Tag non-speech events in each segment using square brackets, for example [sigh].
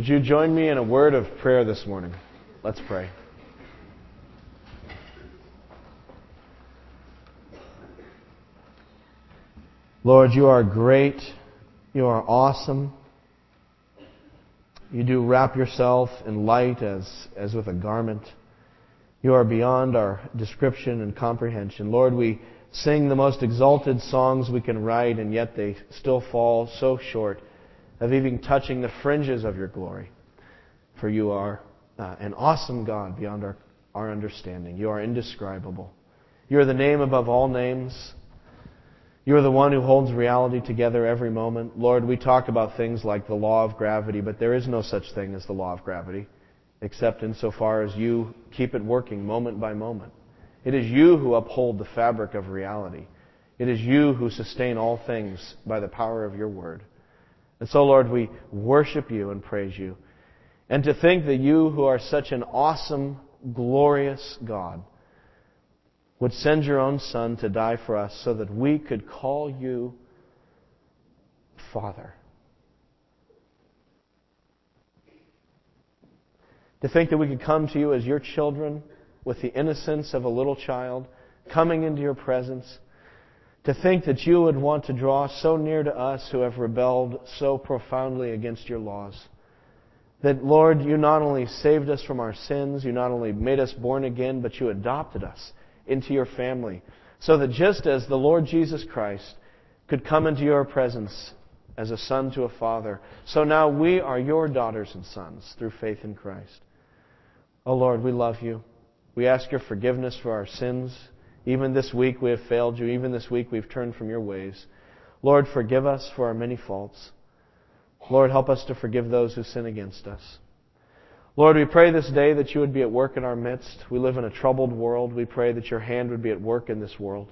Would you join me in a word of prayer this morning? Let's pray. Lord, you are great. You are awesome. You do wrap yourself in light as, as with a garment. You are beyond our description and comprehension. Lord, we sing the most exalted songs we can write, and yet they still fall so short of even touching the fringes of your glory. For you are uh, an awesome God beyond our, our understanding. You are indescribable. You are the name above all names. You are the one who holds reality together every moment. Lord, we talk about things like the law of gravity, but there is no such thing as the law of gravity, except insofar as you keep it working moment by moment. It is you who uphold the fabric of reality. It is you who sustain all things by the power of your word. And so, Lord, we worship you and praise you. And to think that you, who are such an awesome, glorious God, would send your own Son to die for us so that we could call you Father. To think that we could come to you as your children with the innocence of a little child, coming into your presence. To think that you would want to draw so near to us who have rebelled so profoundly against your laws. That, Lord, you not only saved us from our sins, you not only made us born again, but you adopted us into your family. So that just as the Lord Jesus Christ could come into your presence as a son to a father, so now we are your daughters and sons through faith in Christ. Oh Lord, we love you. We ask your forgiveness for our sins. Even this week we have failed you. Even this week we've turned from your ways. Lord, forgive us for our many faults. Lord, help us to forgive those who sin against us. Lord, we pray this day that you would be at work in our midst. We live in a troubled world. We pray that your hand would be at work in this world,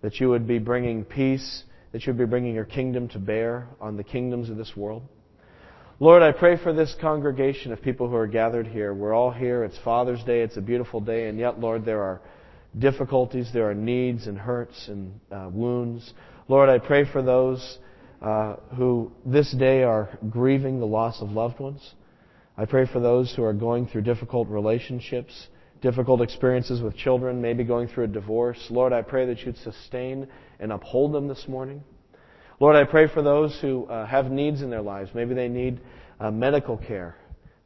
that you would be bringing peace, that you would be bringing your kingdom to bear on the kingdoms of this world. Lord, I pray for this congregation of people who are gathered here. We're all here. It's Father's Day. It's a beautiful day. And yet, Lord, there are difficulties. There are needs and hurts and uh, wounds. Lord, I pray for those uh, who this day are grieving the loss of loved ones. I pray for those who are going through difficult relationships, difficult experiences with children, maybe going through a divorce. Lord, I pray that you'd sustain and uphold them this morning. Lord, I pray for those who uh, have needs in their lives. Maybe they need uh, medical care.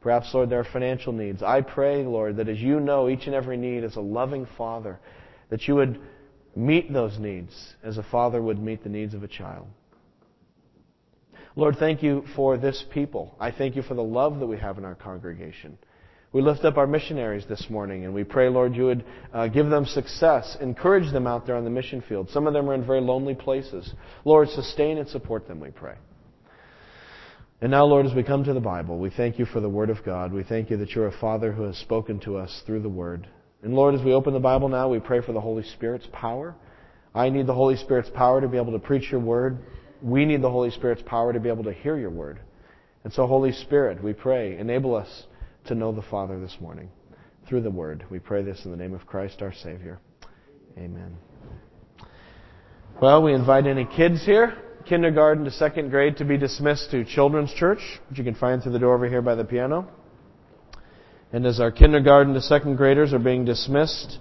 Perhaps, Lord, there are financial needs. I pray, Lord, that as you know each and every need as a loving Father, that you would meet those needs as a father would meet the needs of a child. Lord, thank you for this people. I thank you for the love that we have in our congregation. We lift up our missionaries this morning and we pray, Lord, you would uh, give them success, encourage them out there on the mission field. Some of them are in very lonely places. Lord, sustain and support them, we pray. And now, Lord, as we come to the Bible, we thank you for the Word of God. We thank you that you're a Father who has spoken to us through the Word. And Lord, as we open the Bible now, we pray for the Holy Spirit's power. I need the Holy Spirit's power to be able to preach your Word we need the Holy Spirit's power to be able to hear your word. And so, Holy Spirit, we pray, enable us to know the Father this morning through the word. We pray this in the name of Christ our Savior. Amen. Well, we invite any kids here, kindergarten to second grade, to be dismissed to Children's Church, which you can find through the door over here by the piano. And as our kindergarten to second graders are being dismissed,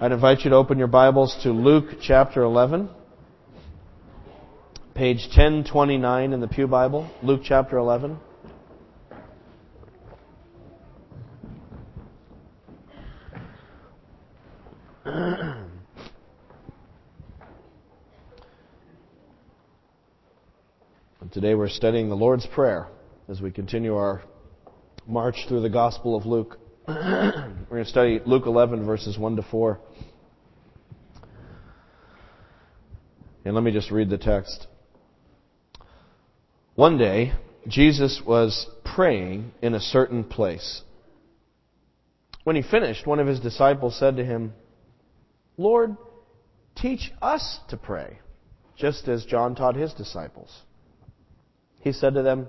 I'd invite you to open your Bibles to Luke chapter 11 page 1029 in the Pew Bible, Luke chapter 11. Today we're studying the Lord's Prayer as we continue our march through the Gospel of Luke. [clears throat] we're going to study Luke 11, verses 1 to 4. And let me just read the text. One day, Jesus was praying in a certain place. When he finished, one of his disciples said to him, Lord, teach us to pray, just as John taught his disciples. He said to them,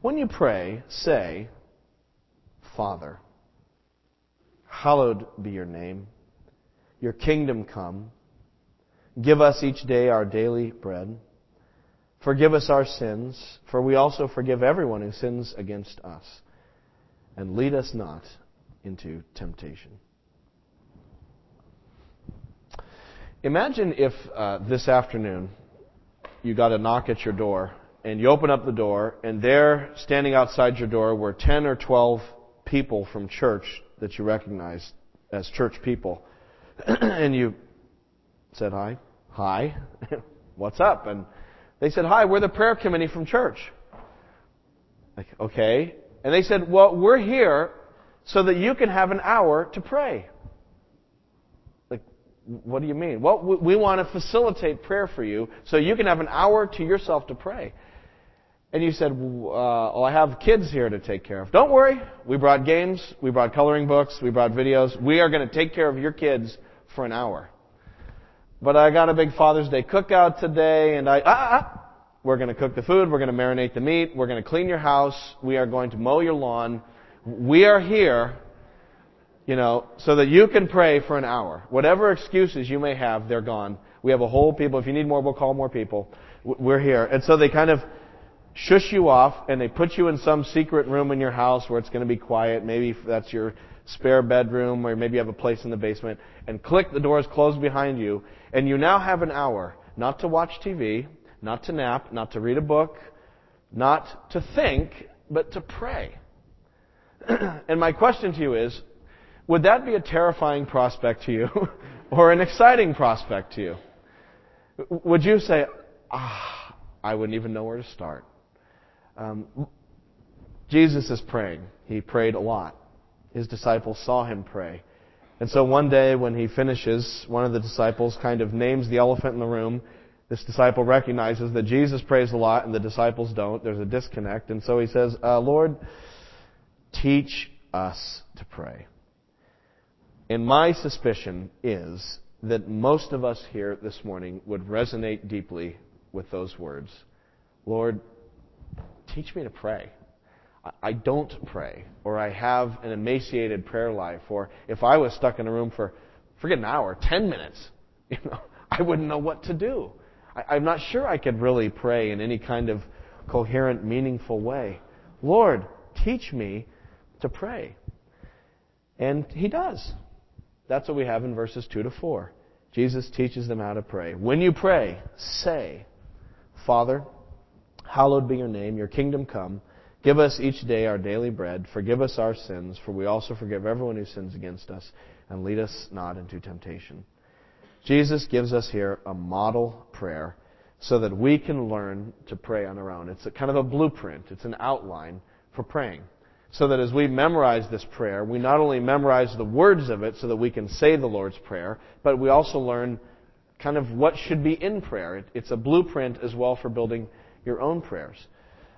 When you pray, say, Father, hallowed be your name, your kingdom come, give us each day our daily bread Forgive us our sins, for we also forgive everyone who sins against us. And lead us not into temptation. Imagine if uh, this afternoon you got a knock at your door, and you open up the door, and there, standing outside your door, were 10 or 12 people from church that you recognized as church people. [clears throat] and you said, Hi. Hi. [laughs] What's up? And they said, Hi, we're the prayer committee from church. Like, okay. And they said, Well, we're here so that you can have an hour to pray. Like, what do you mean? Well, we want to facilitate prayer for you so you can have an hour to yourself to pray. And you said, uh, I have kids here to take care of. Don't worry. We brought games. We brought coloring books. We brought videos. We are going to take care of your kids for an hour. But I got a big Father's Day cookout today, and I, ah, ah, ah. we're going to cook the food, we're going to marinate the meat, we're going to clean your house, we are going to mow your lawn. We are here, you know, so that you can pray for an hour. Whatever excuses you may have, they're gone. We have a whole people. If you need more, we'll call more people. We're here. And so they kind of shush you off, and they put you in some secret room in your house where it's going to be quiet. Maybe that's your spare bedroom, or maybe you have a place in the basement, and click, the doors close behind you, and you now have an hour not to watch TV, not to nap, not to read a book, not to think, but to pray. [clears throat] and my question to you is, would that be a terrifying prospect to you [laughs] or an exciting prospect to you? Would you say, ah, I wouldn't even know where to start? Um, Jesus is praying. He prayed a lot. His disciples saw him pray. And so one day when he finishes, one of the disciples kind of names the elephant in the room. This disciple recognizes that Jesus prays a lot and the disciples don't. There's a disconnect. And so he says, uh, Lord, teach us to pray. And my suspicion is that most of us here this morning would resonate deeply with those words. Lord, teach me to pray. I don't pray, or I have an emaciated prayer life, or if I was stuck in a room for, forget an hour, ten minutes, [laughs] you know, I wouldn't know what to do. I, I'm not sure I could really pray in any kind of coherent, meaningful way. Lord, teach me to pray. And He does. That's what we have in verses 2 to 4. Jesus teaches them how to pray. When you pray, say, Father, hallowed be your name, your kingdom come. Give us each day our daily bread. Forgive us our sins, for we also forgive everyone who sins against us. And lead us not into temptation. Jesus gives us here a model prayer so that we can learn to pray on our own. It's kind of a blueprint, it's an outline for praying. So that as we memorize this prayer, we not only memorize the words of it so that we can say the Lord's Prayer, but we also learn kind of what should be in prayer. It's a blueprint as well for building your own prayers.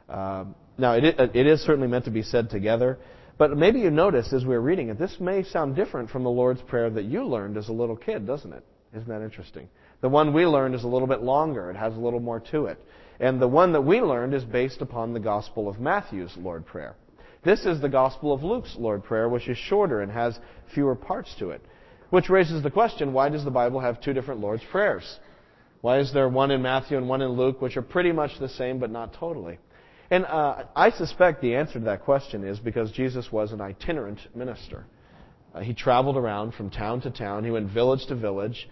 Um, now, it, it is certainly meant to be said together, but maybe you notice as we are reading it, this may sound different from the Lord's Prayer that you learned as a little kid, doesn't it? Isn't that interesting? The one we learned is a little bit longer. It has a little more to it. And the one that we learned is based upon the Gospel of Matthew's Lord Prayer. This is the Gospel of Luke's Lord Prayer, which is shorter and has fewer parts to it. Which raises the question, why does the Bible have two different Lord's Prayers? Why is there one in Matthew and one in Luke, which are pretty much the same, but not totally? And uh, I suspect the answer to that question is because Jesus was an itinerant minister. Uh, he traveled around from town to town. He went village to village.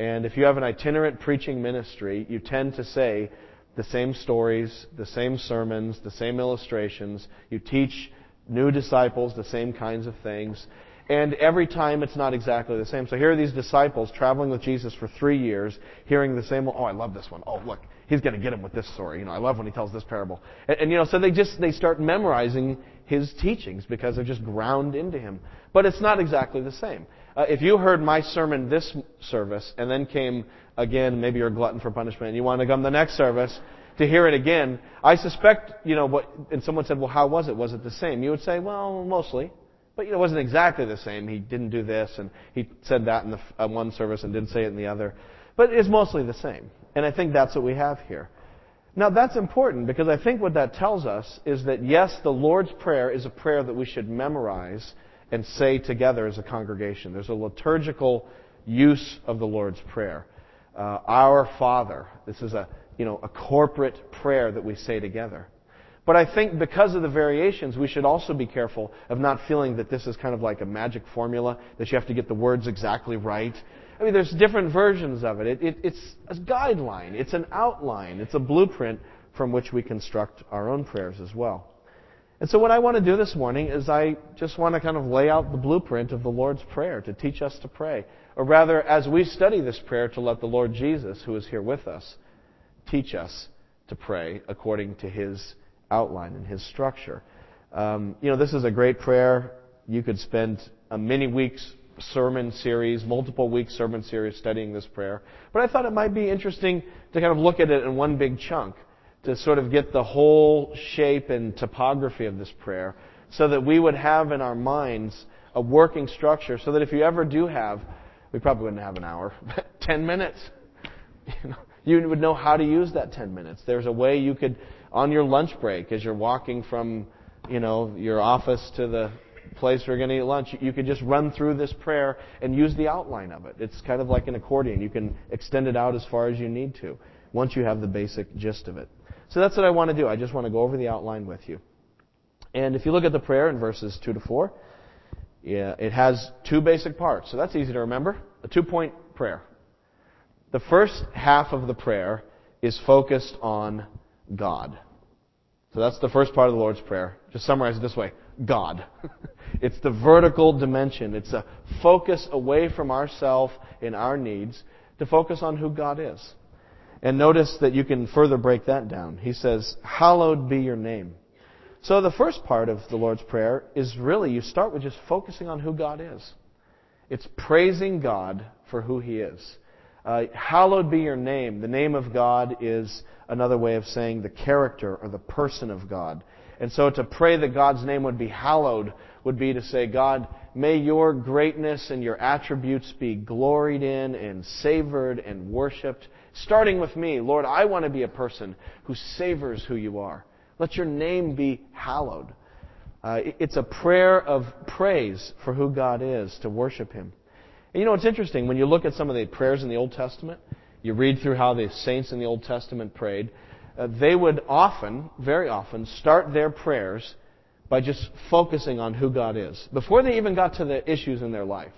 And if you have an itinerant preaching ministry, you tend to say the same stories, the same sermons, the same illustrations. You teach new disciples the same kinds of things. And every time it's not exactly the same. So here are these disciples traveling with Jesus for three years, hearing the same, oh, I love this one. Oh, look, he's going to get him with this story. You know, I love when he tells this parable. And, and, you know, so they just, they start memorizing his teachings because they're just ground into him. But it's not exactly the same. Uh, if you heard my sermon this service and then came again, maybe you're a glutton for punishment and you want to come the next service, to hear it again, I suspect, you know, what, and someone said, well, how was it? Was it the same? You would say, well, mostly. But you know, it wasn't exactly the same. He didn't do this, and he said that in the uh, one service and didn't say it in the other. But it's mostly the same. And I think that's what we have here. Now that's important because I think what that tells us is that yes, the Lord's Prayer is a prayer that we should memorize and say together as a congregation. There's a liturgical use of the Lord's Prayer. Uh, Our Father. This is a you know, a corporate prayer that we say together. But I think because of the variations, we should also be careful of not feeling that this is kind of like a magic formula, that you have to get the words exactly right. I mean, there's different versions of it. it, it it's a guideline, it's an outline, it's a blueprint from which we construct our own prayers as well. And so, what I want to do this morning is I just want to kind of lay out the blueprint of the Lord's Prayer to teach us to pray. Or rather, as we study this prayer, to let the Lord Jesus, who is here with us, teach us to pray according to His outline and His structure. Um, you know, this is a great prayer. You could spend a many weeks sermon series, multiple week sermon series studying this prayer. But I thought it might be interesting to kind of look at it in one big chunk to sort of get the whole shape and topography of this prayer so that we would have in our minds a working structure so that if you ever do have, we probably wouldn't have an hour, but [laughs] 10 minutes, [laughs] you, know, you would know how to use that 10 minutes. There's a way you could, on your lunch break, as you're walking from, you know, your office to the place where you're going to eat lunch, you could just run through this prayer and use the outline of it. It's kind of like an accordion. You can extend it out as far as you need to once you have the basic gist of it. So that's what I want to do. I just want to go over the outline with you. And if you look at the prayer in verses 2 to 4, yeah, it has two basic parts. So that's easy to remember. A two point prayer. The first half of the prayer is focused on God. So that's the first part of the Lord's Prayer. Just summarize it this way God. [laughs] it's the vertical dimension. It's a focus away from ourself and our needs to focus on who God is. And notice that you can further break that down. He says, Hallowed be your name. So the first part of the Lord's Prayer is really, you start with just focusing on who God is. It's praising God for who He is. Uh, hallowed be your name. The name of God is another way of saying the character or the person of God. And so to pray that God's name would be hallowed would be to say, God, may your greatness and your attributes be gloried in and savored and worshiped Starting with me, Lord, I want to be a person who savors who you are. Let your name be hallowed. Uh, it's a prayer of praise for who God is, to worship Him. And you know, it's interesting, when you look at some of the prayers in the Old Testament, you read through how the saints in the Old Testament prayed, uh, they would often, very often, start their prayers by just focusing on who God is, before they even got to the issues in their life.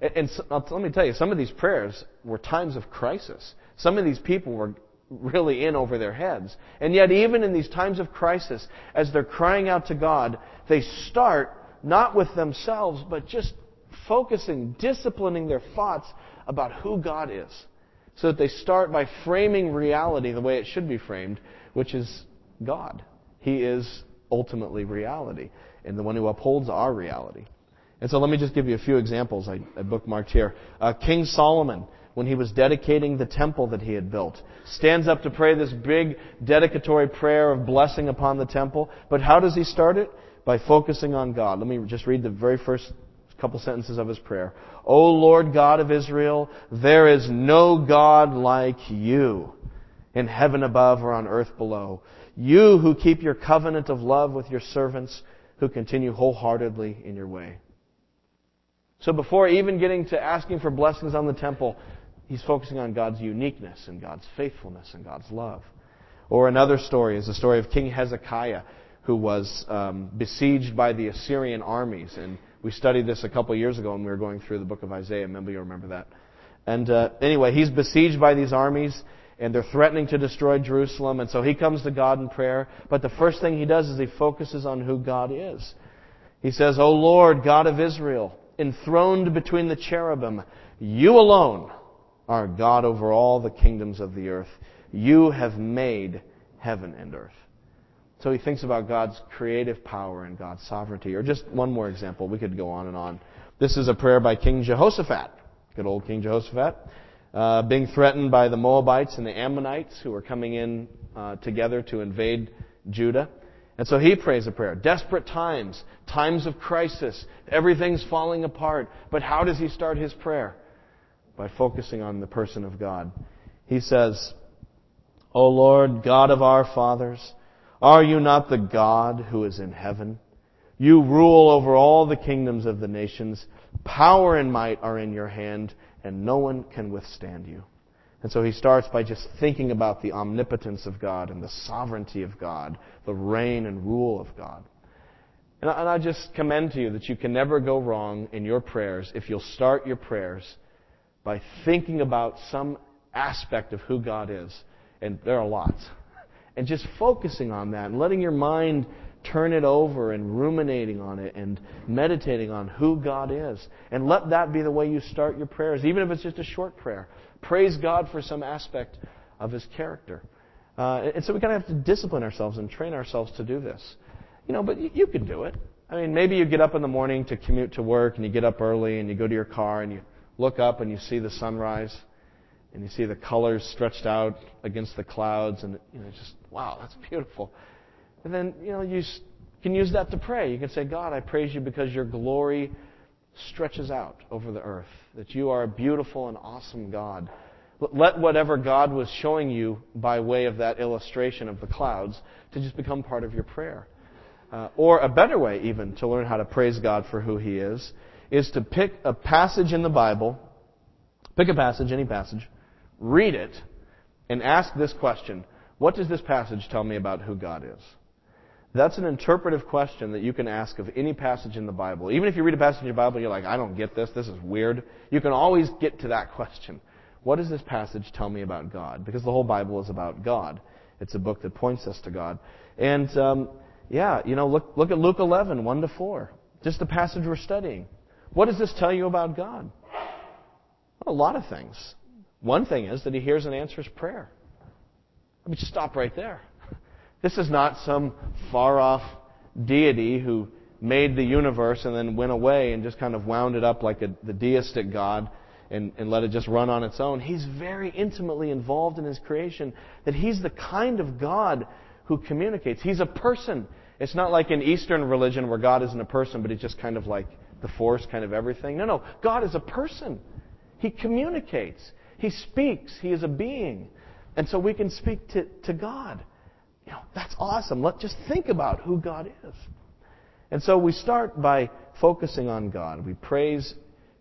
And, and so, let me tell you, some of these prayers were times of crisis. Some of these people were really in over their heads. And yet, even in these times of crisis, as they're crying out to God, they start not with themselves, but just focusing, disciplining their thoughts about who God is. So that they start by framing reality the way it should be framed, which is God. He is ultimately reality and the one who upholds our reality. And so let me just give you a few examples I, I bookmarked here. Uh, King Solomon when he was dedicating the temple that he had built. Stands up to pray this big dedicatory prayer of blessing upon the temple. But how does he start it? By focusing on God. Let me just read the very first couple sentences of his prayer. O Lord God of Israel, there is no God like you in heaven above or on earth below. You who keep your covenant of love with your servants who continue wholeheartedly in your way. So before even getting to asking for blessings on the temple, he's focusing on God's uniqueness and God's faithfulness and God's love. Or another story is the story of King Hezekiah, who was um, besieged by the Assyrian armies. And we studied this a couple years ago when we were going through the book of Isaiah. Maybe you remember that. And uh, anyway, he's besieged by these armies, and they're threatening to destroy Jerusalem. And so he comes to God in prayer. But the first thing he does is he focuses on who God is. He says, O Lord, God of Israel, enthroned between the cherubim, you alone are God over all the kingdoms of the earth. You have made heaven and earth. So he thinks about God's creative power and God's sovereignty. Or just one more example. We could go on and on. This is a prayer by King Jehoshaphat. Good old King Jehoshaphat. Uh, being threatened by the Moabites and the Ammonites who are coming in uh, together to invade Judah. And so he prays a prayer. Desperate times, times of crisis, everything's falling apart. But how does he start his prayer? by focusing on the person of God. He says, O Lord, God of our fathers, are you not the God who is in heaven? You rule over all the kingdoms of the nations. Power and might are in your hand, and no one can withstand you. And so he starts by just thinking about the omnipotence of God and the sovereignty of God, the reign and rule of God. And I, and I just commend to you that you can never go wrong in your prayers if you'll start your prayers by thinking about some aspect of who God is. And there are lots. And just focusing on that and letting your mind turn it over and ruminating on it and meditating on who God is. And let that be the way you start your prayers, even if it's just a short prayer. Praise God for some aspect of His character. Uh, and so we kind of have to discipline ourselves and train ourselves to do this. You know, but you, you can do it. I mean, maybe you get up in the morning to commute to work and you get up early and you go to your car and you look up and you see the sunrise and you see the colors stretched out against the clouds and you know just wow that's beautiful. And then you know you can use that to pray. You can say god i praise you because your glory stretches out over the earth that you are a beautiful and awesome god. Let whatever god was showing you by way of that illustration of the clouds to just become part of your prayer. Uh, or a better way even to learn how to praise god for who he is is to pick a passage in the bible pick a passage any passage read it, and ask this question What does this passage tell me about who God is? That's an interpretive question that you can ask of any passage in the Bible. Even if you read a passage in the Bible, you're like, I don't get this, this is weird. You can always get to that question. What does this passage tell me about God? Because the whole Bible is about God. It's a book that points us to God. And, um, yeah, you know, look, look at Luke 11, 1 to 4. Just the passage we're studying. What does this tell you about God? A lot of things. One thing is that he hears and answers prayer. Let me just stop right there. [laughs] This is not some far off deity who made the universe and then went away and just kind of wound it up like a, the deistic God and, and let it just run on its own. He's very intimately involved in his creation, that he's the kind of God who communicates. He's a person. It's not like in Eastern religion where God isn't a person, but he's just kind of like the force, kind of everything. No, no. God is a person. He communicates. He speaks. He is a being. And so we can speak to, to God. You know, that's awesome. Let just think about who God is. And so we start by focusing on God. We praise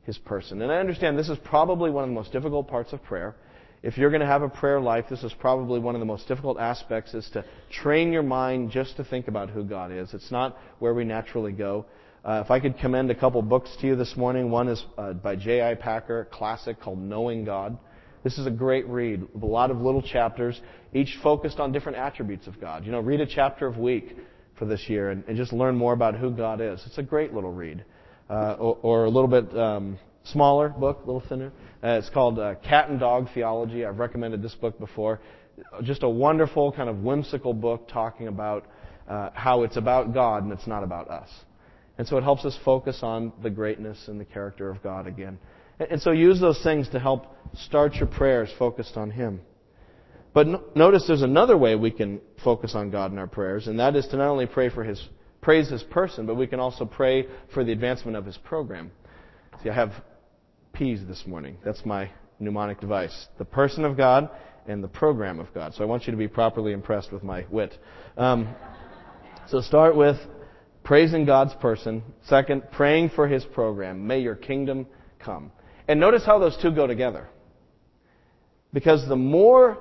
His person. And I understand this is probably one of the most difficult parts of prayer. If you're going to have a prayer life, this is probably one of the most difficult aspects is to train your mind just to think about who God is. It's not where we naturally go. Uh, if I could commend a couple books to you this morning, one is uh, by J.I. Packer, a classic called Knowing God. This is a great read. A lot of little chapters, each focused on different attributes of God. You know, read a chapter of week for this year and, and just learn more about who God is. It's a great little read. Uh, or, or, a little bit um, smaller book, a little thinner. Uh, it's called uh, Cat and Dog Theology. I've recommended this book before. Just a wonderful, kind of whimsical book talking about uh, how it's about God and it's not about us. And so it helps us focus on the greatness and the character of God again. And so use those things to help start your prayers focused on Him. But notice there's another way we can focus on God in our prayers, and that is to not only pray for His, praise His person, but we can also pray for the advancement of His program. See, I have P's this morning. That's my mnemonic device. The person of God and the program of God. So I want you to be properly impressed with my wit. Um, so start with praising God's person. Second, praying for His program. May your kingdom come. And notice how those two go together. Because the more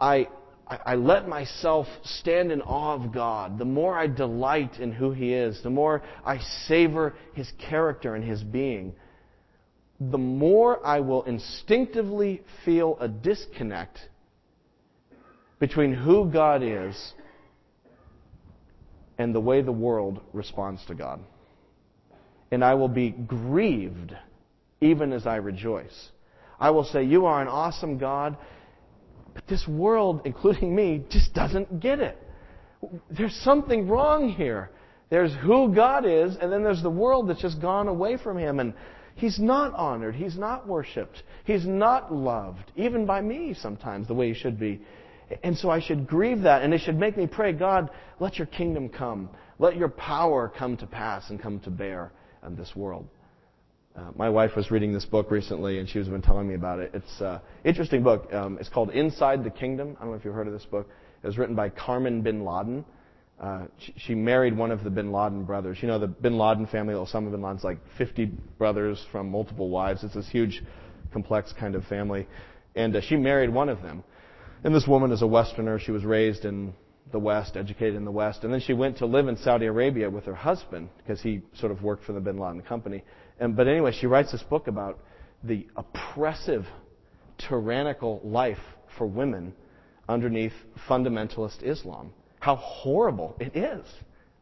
I, I let myself stand in awe of God, the more I delight in who He is, the more I savor His character and His being, the more I will instinctively feel a disconnect between who God is and the way the world responds to God. And I will be grieved even as I rejoice. I will say, You are an awesome God, but this world, including me, just doesn't get it. There's something wrong here. There's who God is, and then there's the world that's just gone away from Him. And He's not honored. He's not worshiped. He's not loved, even by me sometimes, the way He should be. And so I should grieve that, and it should make me pray, God, let your kingdom come. Let your power come to pass and come to bear in this world. Uh, my wife was reading this book recently, and she was been telling me about it. It's an uh, interesting book. Um, it's called Inside the Kingdom. I don't know if you've heard of this book. It was written by Carmen Bin Laden. Uh, she, she married one of the Bin Laden brothers. You know, the Bin Laden family, Osama Bin Laden's like 50 brothers from multiple wives. It's this huge, complex kind of family. And uh, she married one of them. And this woman is a Westerner. She was raised in the West, educated in the West. And then she went to live in Saudi Arabia with her husband because he sort of worked for the bin Laden company. And, but anyway, she writes this book about the oppressive, tyrannical life for women underneath fundamentalist Islam. How horrible it is.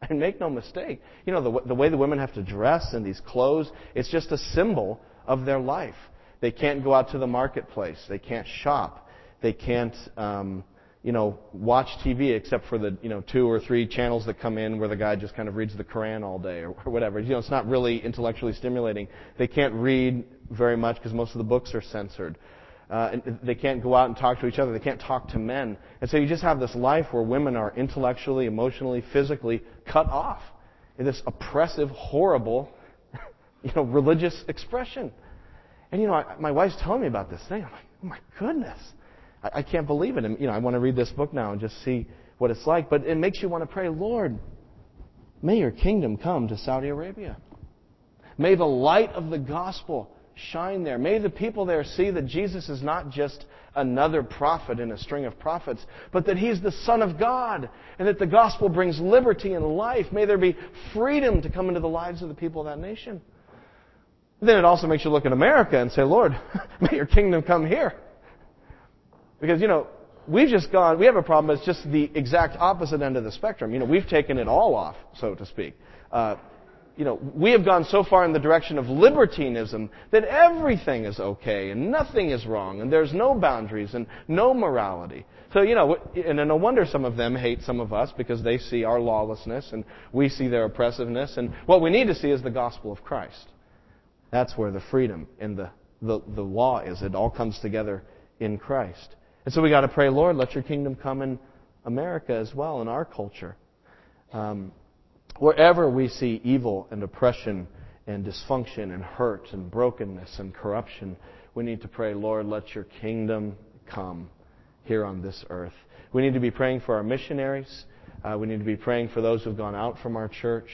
And make no mistake, you know, the, the way the women have to dress in these clothes, it's just a symbol of their life. They can't go out to the marketplace. They can't shop. They can't, um, you know, watch TV except for the, you know, two or three channels that come in where the guy just kind of reads the Quran all day or, [laughs] whatever. You know, it's not really intellectually stimulating. They can't read very much because most of the books are censored. Uh, they can't go out and talk to each other. They can't talk to men. And so you just have this life where women are intellectually, emotionally, physically cut off in this oppressive, horrible, [laughs] you know, religious expression. And you know, I, my wife's telling me about this thing. I'm like, oh my goodness, I, I can't believe it. And you know, I want to read this book now and just see what it's like. But it makes you want to pray, Lord, may your kingdom come to Saudi Arabia. May the light of the gospel shine there. May the people there see that Jesus is not just another prophet in a string of prophets, but that he's the Son of God and that the gospel brings liberty and life. May there be freedom to come into the lives of the people of that nation. Then it also makes you look at America and say, Lord, [laughs] may your kingdom come here. Because, you know, we've just gone, we have a problem, it's just the exact opposite end of the spectrum. You know, we've taken it all off, so to speak. Uh, you know, we have gone so far in the direction of libertinism that everything is okay and nothing is wrong and there's no boundaries and no morality. So, you know, and no wonder some of them hate some of us because they see our lawlessness and we see their oppressiveness. And what we need to see is the gospel of Christ. That's where the freedom and the, the, the law is. It all comes together in Christ. And so we got to pray, Lord, let your kingdom come in America as well, in our culture. Um, Wherever we see evil and oppression and dysfunction and hurt and brokenness and corruption, we need to pray, Lord, let your kingdom come here on this earth. We need to be praying for our missionaries. Uh, we need to be praying for those who've gone out from our church.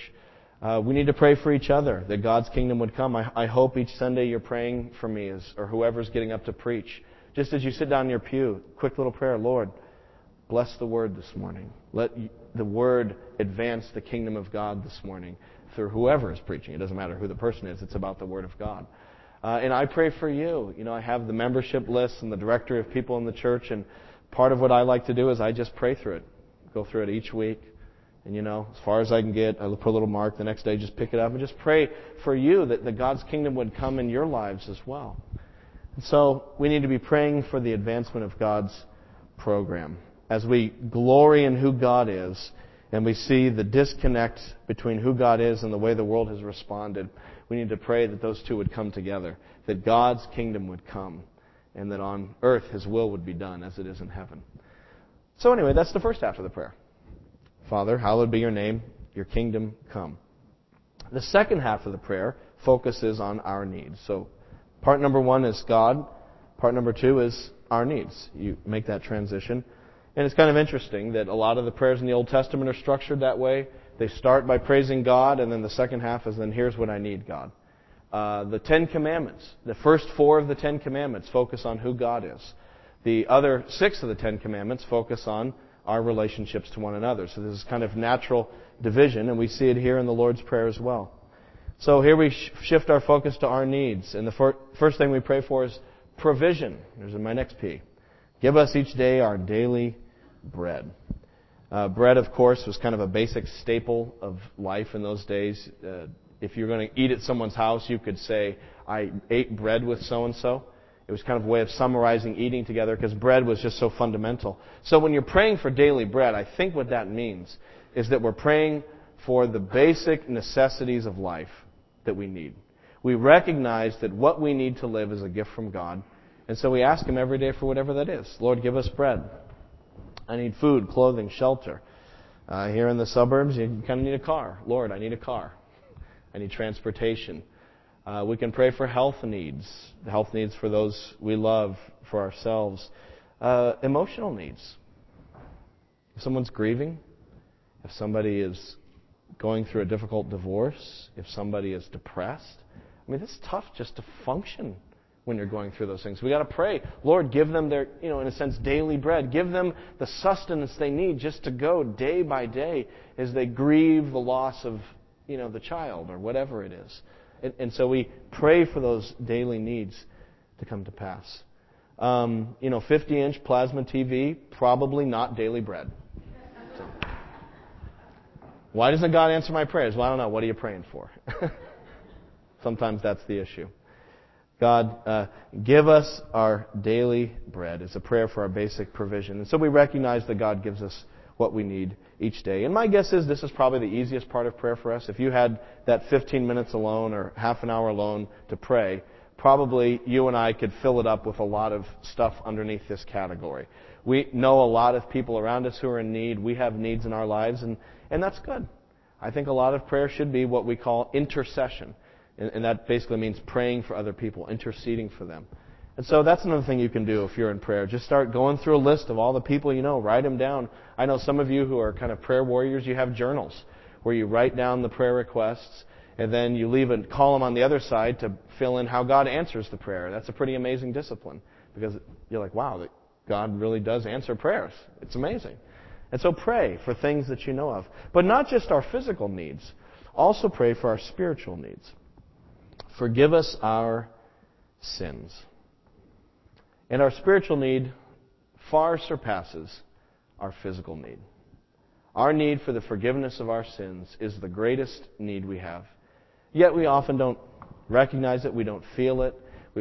Uh, we need to pray for each other that God's kingdom would come. I, I hope each Sunday you're praying for me as, or whoever's getting up to preach. Just as you sit down in your pew, quick little prayer, Lord, bless the word this morning. Let the word advance the kingdom of God this morning through whoever is preaching. It doesn't matter who the person is, it's about the word of God. Uh, and I pray for you. You know, I have the membership list and the directory of people in the church, and part of what I like to do is I just pray through it, go through it each week. And you know, as far as I can get, I put a little mark. The next day, just pick it up and just pray for you that, that God's kingdom would come in your lives as well. And so we need to be praying for the advancement of God's program as we glory in who God is and we see the disconnect between who God is and the way the world has responded, we need to pray that those two would come together, that God's kingdom would come, and that on earth his will would be done as it is in heaven. So, anyway, that's the first half of the prayer. Father, hallowed be your name, your kingdom come. The second half of the prayer focuses on our needs. So, part number one is God, part number two is our needs. You make that transition. And it's kind of interesting that a lot of the prayers in the Old Testament are structured that way. They start by praising God, and then the second half is then here's what I need, God. Uh, the Ten Commandments, the first four of the Ten Commandments focus on who God is. The other six of the Ten Commandments focus on our relationships to one another. So this is kind of natural division, and we see it here in the Lord's Prayer as well. So here we sh- shift our focus to our needs. And the fir- first thing we pray for is provision. There's my next P. Give us each day our daily bread. Uh, bread, of course, was kind of a basic staple of life in those days. Uh, if you're going to eat at someone's house, you could say, I ate bread with so and so. It was kind of a way of summarizing eating together because bread was just so fundamental. So when you're praying for daily bread, I think what that means is that we're praying for the basic necessities of life that we need. We recognize that what we need to live is a gift from God, and so we ask Him every day for whatever that is. Lord, give us bread. I need food, clothing, shelter. Uh, here in the suburbs, you kind of need a car. Lord, I need a car. I need transportation. Uh, we can pray for health needs, health needs for those we love, for ourselves. Uh, emotional needs. If someone's grieving, if somebody is going through a difficult divorce, if somebody is depressed, I mean, it's tough just to function when you're going through those things. We got to pray, Lord, give them their, you know, in a sense, daily bread. Give them the sustenance they need just to go day by day as they grieve the loss of, you know, the child or whatever it is. And, and so we pray for those daily needs to come to pass. Um, you know, 50 inch plasma TV, probably not daily bread. So. Why doesn't God answer my prayers? Well, I don't know. What are you praying for? [laughs] Sometimes that's the issue. God, uh, give us our daily bread. It's a prayer for our basic provision. And so we recognize that God gives us what we need each day. And my guess is this is probably the easiest part of prayer for us. If you had that 15 minutes alone or half an hour alone to pray, probably you and I could fill it up with a lot of stuff underneath this category. We know a lot of people around us who are in need. We have needs in our lives, and, and that's good. I think a lot of prayer should be what we call intercession. And, and that basically means praying for other people, interceding for them. And so that's another thing you can do if you're in prayer. Just start going through a list of all the people you know. Write them down. I know some of you who are kind of prayer warriors, you have journals where you write down the prayer requests and then you leave a column on the other side to fill in how God answers the prayer. That's a pretty amazing discipline because you're like, wow, God really does answer prayers. It's amazing. And so pray for things that you know of. But not just our physical needs. Also pray for our spiritual needs. Forgive us our sins. And our spiritual need far surpasses our physical need. Our need for the forgiveness of our sins is the greatest need we have. Yet we often don't recognize it, we don't feel it.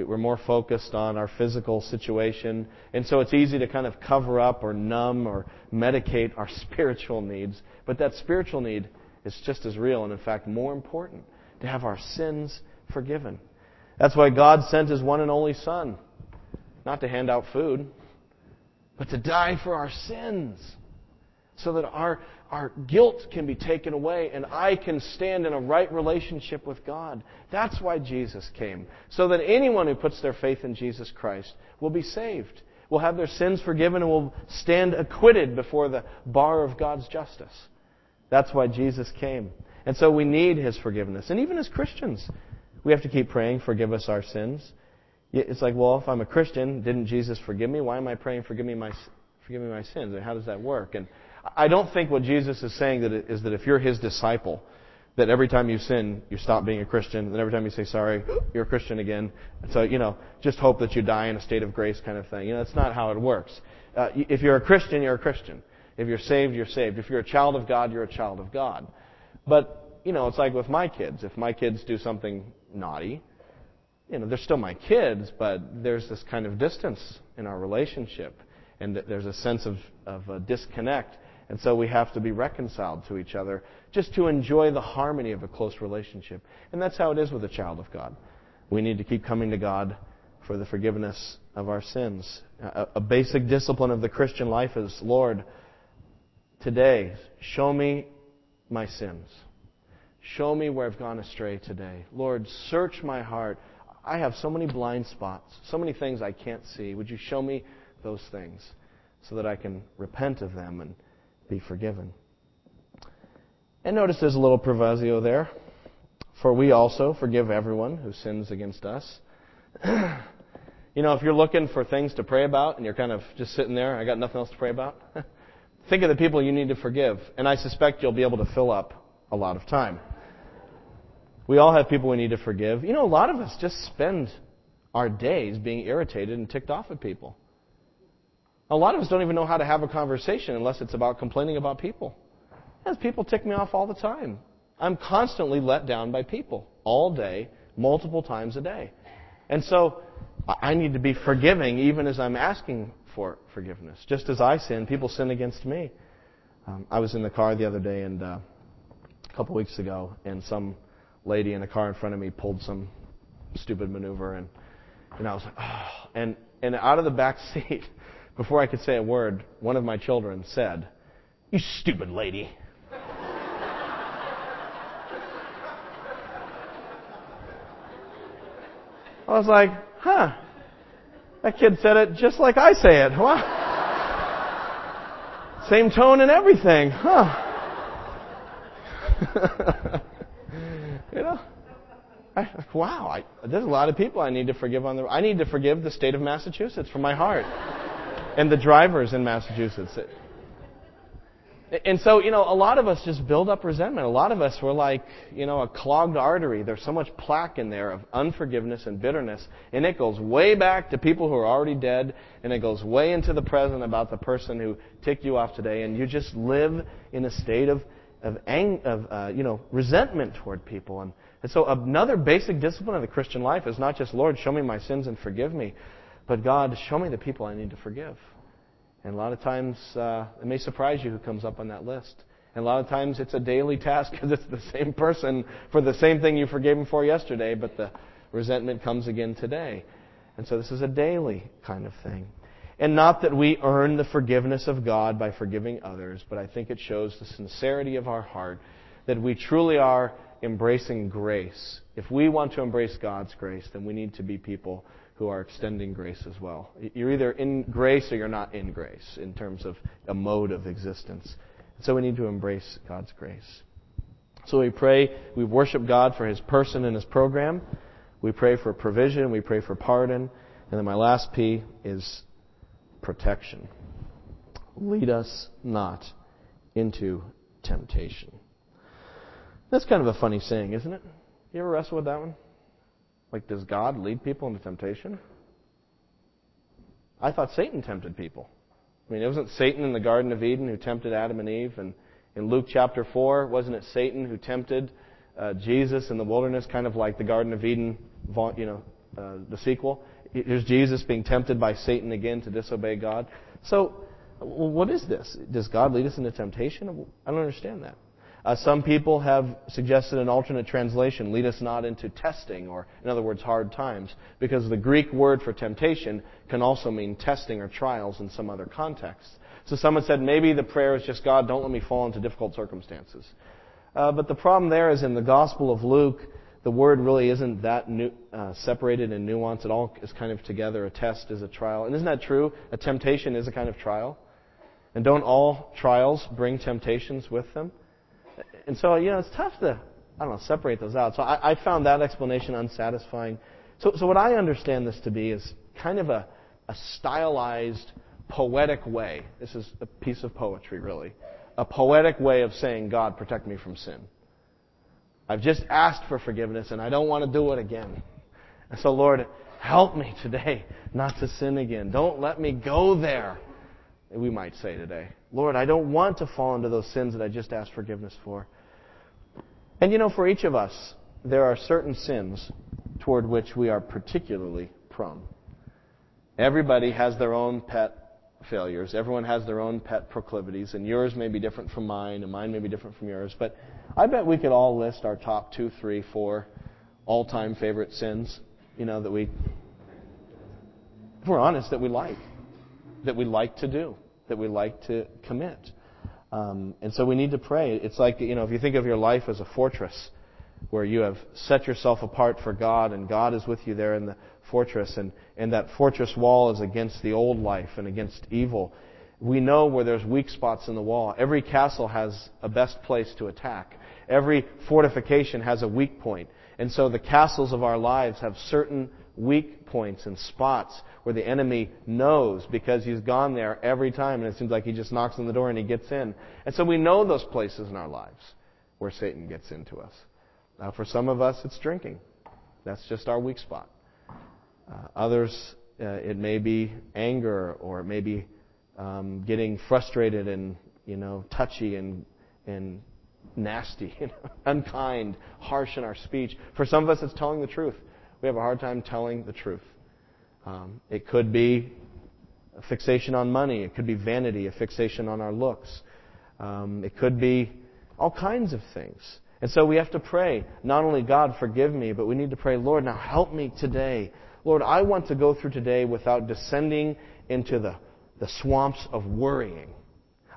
We're more focused on our physical situation. And so it's easy to kind of cover up or numb or medicate our [laughs] spiritual needs. But that spiritual need is just as real and, in fact, more important to have our sins forgiven. That's why God sent His one and only Son, not to hand out food, but to die for our sins, so that our, our guilt can be taken away and I can stand in a right relationship with God. That's why Jesus came, so that anyone who puts their faith in Jesus Christ will be saved, will have their sins forgiven, and will stand acquitted before the bar of God's justice. That's why Jesus came. And so we need His forgiveness. And even as Christians, we have to keep praying, forgive us our sins. It's like, well, if I'm a Christian, didn't Jesus forgive me? Why am I praying, forgive me my, forgive me my sins? And how does that work? And I don't think what Jesus is saying that is that if you're his disciple, that every time you sin, you stop being a Christian, and every time you say sorry, you're a Christian again. So, you know, just hope that you die in a state of grace kind of thing. You know, that's not how it works. Uh, if you're a Christian, you're a Christian. If you're saved, you're saved. If you're a child of God, you're a child of God. But, you know, it's like with my kids. If my kids do something naughty. You know, they're still my kids, but there's this kind of distance in our relationship, and there's a sense of, of a disconnect. And so we have to be reconciled to each other just to enjoy the harmony of a close relationship. And that's how it is with a child of God. We need to keep coming to God for the forgiveness of our sins. A, a basic discipline of the Christian life is Lord, today, show me my sins. Show me where I've gone astray today. Lord, search my heart. I have so many blind spots, so many things I can't see. Would you show me those things so that I can repent of them and be forgiven? And notice there's a little proviso there. For we also forgive everyone who sins against us. [clears throat] you know, if you're looking for things to pray about and you're kind of just sitting there, I got nothing else to pray about, [laughs] think of the people you need to forgive. And I suspect you'll be able to fill up a lot of time. We all have people we need to forgive. You know, a lot of us just spend our days being irritated and ticked off at people. A lot of us don't even know how to have a conversation unless it's about complaining about people. Yes, people tick me off all the time. I'm constantly let down by people all day, multiple times a day. And so I need to be forgiving even as I'm asking for forgiveness. Just as I sin, people sin against me. Um, I was in the car the other day and uh, a couple weeks ago, and some lady in a car in front of me pulled some stupid maneuver, and and I was like, oh. and and out of the back [laughs] seat, before I could say a word, one of my children said, "You stupid lady." I was like, huh. That kid said it just like I say it. Wow. Same tone and everything. Huh. [laughs] You I, wow, I, there's a lot of people I need to forgive on the. I need to forgive the state of Massachusetts from my heart, and the drivers in Massachusetts. And so, you know, a lot of us just build up resentment. A lot of us were like, you know, a clogged artery. There's so much plaque in there of unforgiveness and bitterness. And it goes way back to people who are already dead. And it goes way into the present about the person who ticked you off today. And you just live in a state of, of, ang- of uh, you know, resentment toward people. And, and so another basic discipline of the Christian life is not just, Lord, show me my sins and forgive me. But God, show me the people I need to forgive. And a lot of times, uh, it may surprise you who comes up on that list. And a lot of times it's a daily task [laughs] because it's the same person for the same thing you forgave him for yesterday, but the resentment comes again today. And so this is a daily kind of thing. And not that we earn the forgiveness of God by forgiving others, but I think it shows the sincerity of our heart that we truly are embracing grace. If we want to embrace God's grace, then we need to be people who are extending grace as well. You're either in grace or you're not in grace in terms of a mode of existence. So we need to embrace God's grace. So we pray, we worship God for His person and His program. We pray for provision, we pray for pardon. And then my last P is protection. Lead us not into temptation. That's kind of a funny saying, isn't it? You ever wrestle with that one? Like, does God lead people into temptation? I thought Satan tempted people. I mean, it wasn't Satan in the Garden of Eden who tempted Adam and Eve. And in Luke chapter 4, wasn't it Satan who tempted uh, Jesus in the wilderness, kind of like the Garden of Eden, you know, uh, the sequel? Here's Jesus being tempted by Satan again to disobey God. So, what is this? Does God lead us into temptation? I don't understand that. Uh, some people have suggested an alternate translation, lead us not into testing, or in other words, hard times, because the Greek word for temptation can also mean testing or trials in some other context. So someone said maybe the prayer is just, God, don't let me fall into difficult circumstances. Uh, but the problem there is in the Gospel of Luke, the word really isn't that new, uh, separated and nuance. It all is kind of together. A test is a trial. And isn't that true? A temptation is a kind of trial. And don't all trials bring temptations with them? And so, you know, it's tough to, I don't know, separate those out. So I, I found that explanation unsatisfying. So, so what I understand this to be is kind of a, a stylized, poetic way. This is a piece of poetry, really. A poetic way of saying, God, protect me from sin. I've just asked for forgiveness and I don't want to do it again. And so, Lord, help me today not to sin again. Don't let me go there we might say today. Lord, I don't want to fall into those sins that I just asked forgiveness for. And you know, for each of us, there are certain sins toward which we are particularly prone. Everybody has their own pet failures. Everyone has their own pet proclivities, and yours may be different from mine, and mine may be different from yours. But I bet we could all list our top two, three, four all-time favorite sins. You know that we, if we're honest, that we like that we like to do, that we like to commit. Um, and so we need to pray. It's like, you know, if you think of your life as a fortress where you have set yourself apart for God and God is with you there in the fortress and, and that fortress wall is against the old life and against evil. We know where there's weak spots in the wall. Every castle has a best place to attack. Every fortification has a weak point. And so the castles of our lives have certain weak points and spots where the enemy knows because he's gone there every time and it seems like he just knocks on the door and he gets in. And so we know those places in our lives where Satan gets into us. Now, for some of us, it's drinking. That's just our weak spot. Uh, others, uh, it may be anger or it may be um, getting frustrated and, you know, touchy and, and nasty, [laughs] you know, unkind, harsh in our speech. For some of us, it's telling the truth we have a hard time telling the truth. Um, it could be a fixation on money. It could be vanity, a fixation on our looks. Um, it could be all kinds of things. And so we have to pray, not only God, forgive me, but we need to pray, Lord, now help me today. Lord, I want to go through today without descending into the, the swamps of worrying.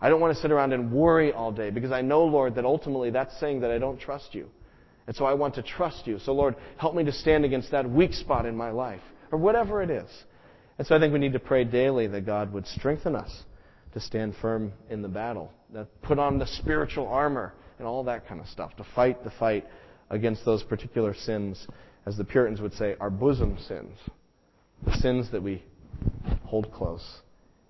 I don't want to sit around and worry all day because I know, Lord, that ultimately that's saying that I don't trust you. And so I want to trust you. So, Lord, help me to stand against that weak spot in my life, or whatever it is. And so I think we need to pray daily that God would strengthen us to stand firm in the battle, that put on the spiritual armor and all that kind of stuff, to fight the fight against those particular sins as the Puritans would say, our bosom sins. The sins that we hold close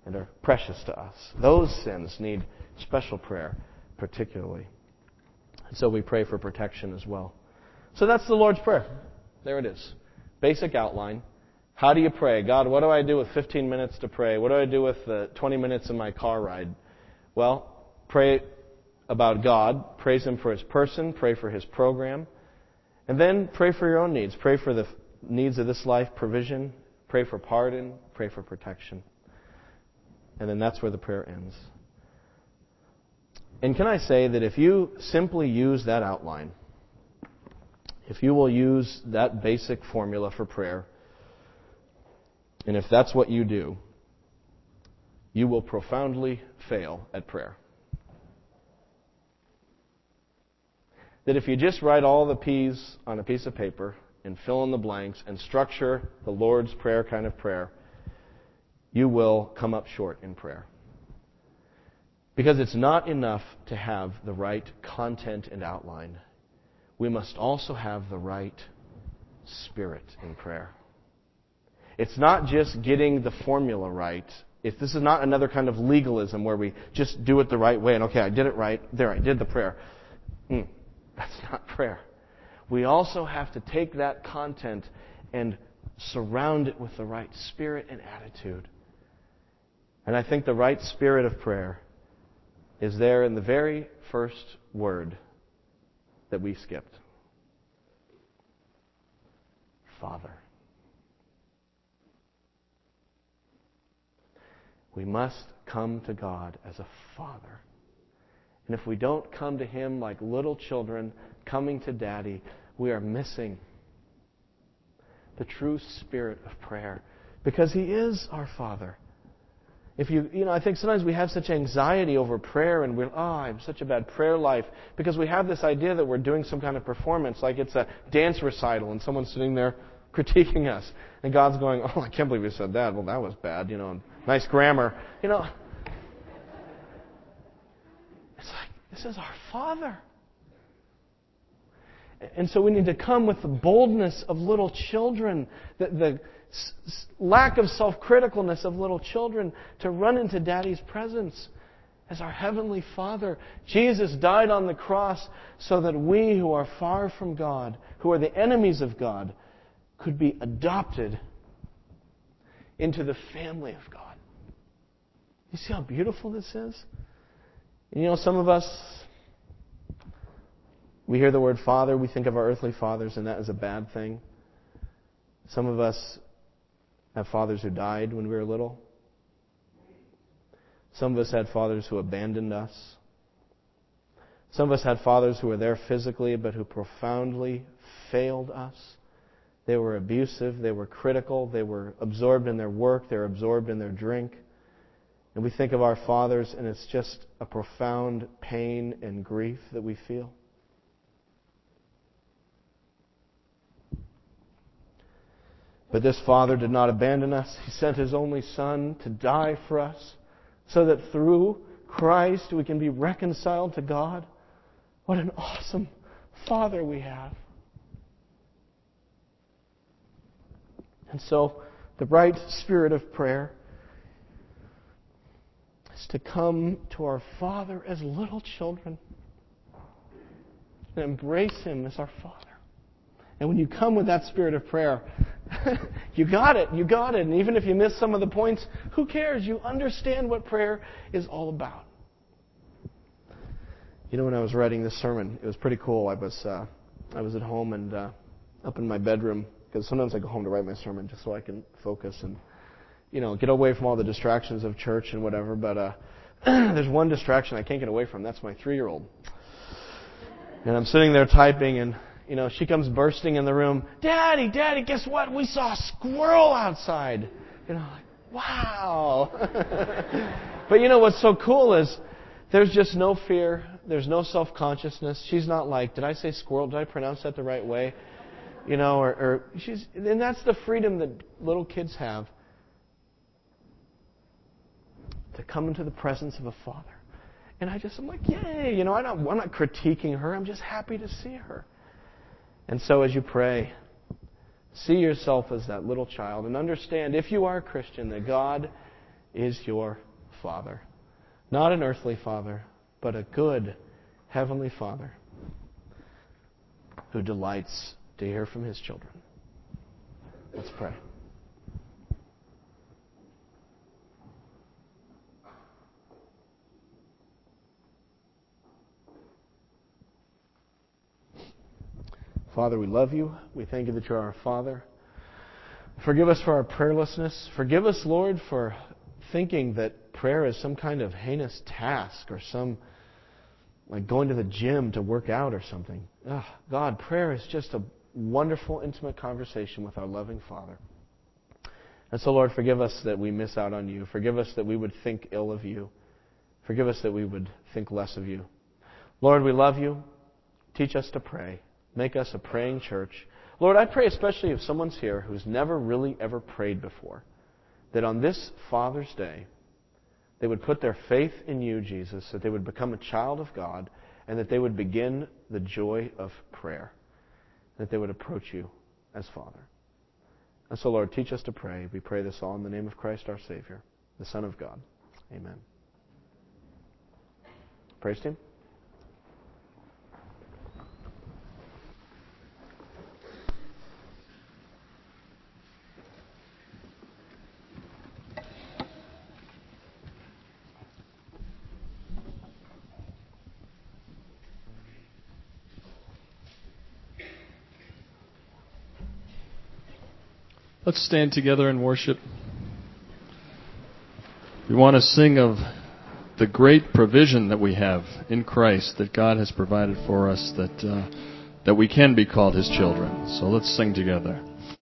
and are precious to us. Those sins need special prayer, particularly. And so we pray for protection as well. So that's the Lord's Prayer. There it is. Basic outline. How do you pray? God, what do I do with 15 minutes to pray? What do I do with the 20 minutes in my car ride? Well, pray about God. Praise Him for His person. Pray for His program. And then pray for your own needs. Pray for the needs of this life, provision. Pray for pardon. Pray for protection. And then that's where the prayer ends. And can I say that if you simply use that outline, if you will use that basic formula for prayer, and if that's what you do, you will profoundly fail at prayer. That if you just write all the P's on a piece of paper and fill in the blanks and structure the Lord's Prayer kind of prayer, you will come up short in prayer. Because it's not enough to have the right content and outline. We must also have the right spirit in prayer. It's not just getting the formula right. If this is not another kind of legalism where we just do it the right way and okay, I did it right, there I did the prayer. Mm, that's not [laughs] prayer. We also have to take that content and surround it with the right spirit and attitude. And I think the right spirit of prayer is there in the very first word that we skipped Father. We must come to God as a Father. And if we don't come to Him like little children coming to Daddy, we are missing the true spirit of prayer because He is our Father. If you, you know, I think sometimes we have such anxiety over prayer and we're, oh, I have such a bad prayer life because we have this idea that we're doing some kind of performance, like it's a dance recital and someone's sitting there [laughs] critiquing us. And God's going, oh, I can't believe you said that. Well, that was bad, you know, nice grammar. You know, it's like, this is our Father. And so we need to come with the boldness of little children, the, the lack of self criticalness of little children to run into Daddy's presence as our Heavenly Father. Jesus died on the cross so that we who are far from God, who are the enemies of God, could be adopted into the family of God. You see how beautiful this is? And you know, some of us, we hear the word father, we think of our earthly fathers, and that is a bad thing. Some of us have fathers who died when we were little. Some of us had fathers who abandoned us. Some of us had fathers who were there physically, but who profoundly failed us. They were abusive, they were critical, they were absorbed in their work, they were absorbed in their drink. And we think of our fathers, and it's just a profound pain and grief that we feel. But this Father did not abandon us. He sent His only Son to die for us so that through Christ we can be reconciled to God. What an awesome Father we have. And so, the right spirit of prayer is to come to our Father as little children and embrace Him as our Father. And when you come with that spirit of prayer, [laughs] you got it. You got it. And even if you miss some of the points, who cares? You understand what prayer is all about. You know, when I was writing this sermon, it was pretty cool. I was uh, I was at home and uh, up in my bedroom because sometimes I go home to write my sermon just so I can focus and you know get away from all the distractions of church and whatever. But uh, [clears throat] there's one distraction I can't get away from. That's my three-year-old. And I'm sitting there typing and you know, she comes bursting in the room. Daddy, Daddy, guess what? We saw a squirrel outside. You know, like, wow. [laughs] but you know what's so cool is there's just no fear. There's no self consciousness. She's not like, did I say squirrel? Did I pronounce that the right way? You know, or, or she's, and that's the freedom that little kids have to come into the presence of a father. And I just, I'm like, yay, you know, I'm not, I'm not critiquing her. I'm just happy to see her. And so as you pray, See yourself as that little child and understand, if you are a Christian, that God is your Father. Not an earthly Father, but a good Heavenly Father who delights to hear from His children. Let's pray. Father, we love you. We thank you that you're our Father. Forgive us for our prayerlessness. Forgive us, Lord, for thinking that prayer is some kind of heinous task or some like going to the gym to work out or something. Ugh, God, prayer is just a wonderful, intimate conversation with our loving Father. And so, Lord, forgive us that we miss out on you. Forgive us that we would think ill of you. Forgive us that we would think less of you. Lord, we love you. Teach us to pray. Make us a praying church. Lord, I pray especially if someone's here who's never really ever prayed before, that on this Father's Day, they would put their faith in you, Jesus, that they would become a child of God, and that they would begin the joy of prayer, that they would approach you as Father. And so, Lord, teach us to pray. We pray this all in the name of Christ our Savior, the Son of God. Amen. Praise Him. Let's stand together and worship. We want to sing of the great provision that we have in Christ that God has provided for us that uh, that we can be called His children. So let's sing together.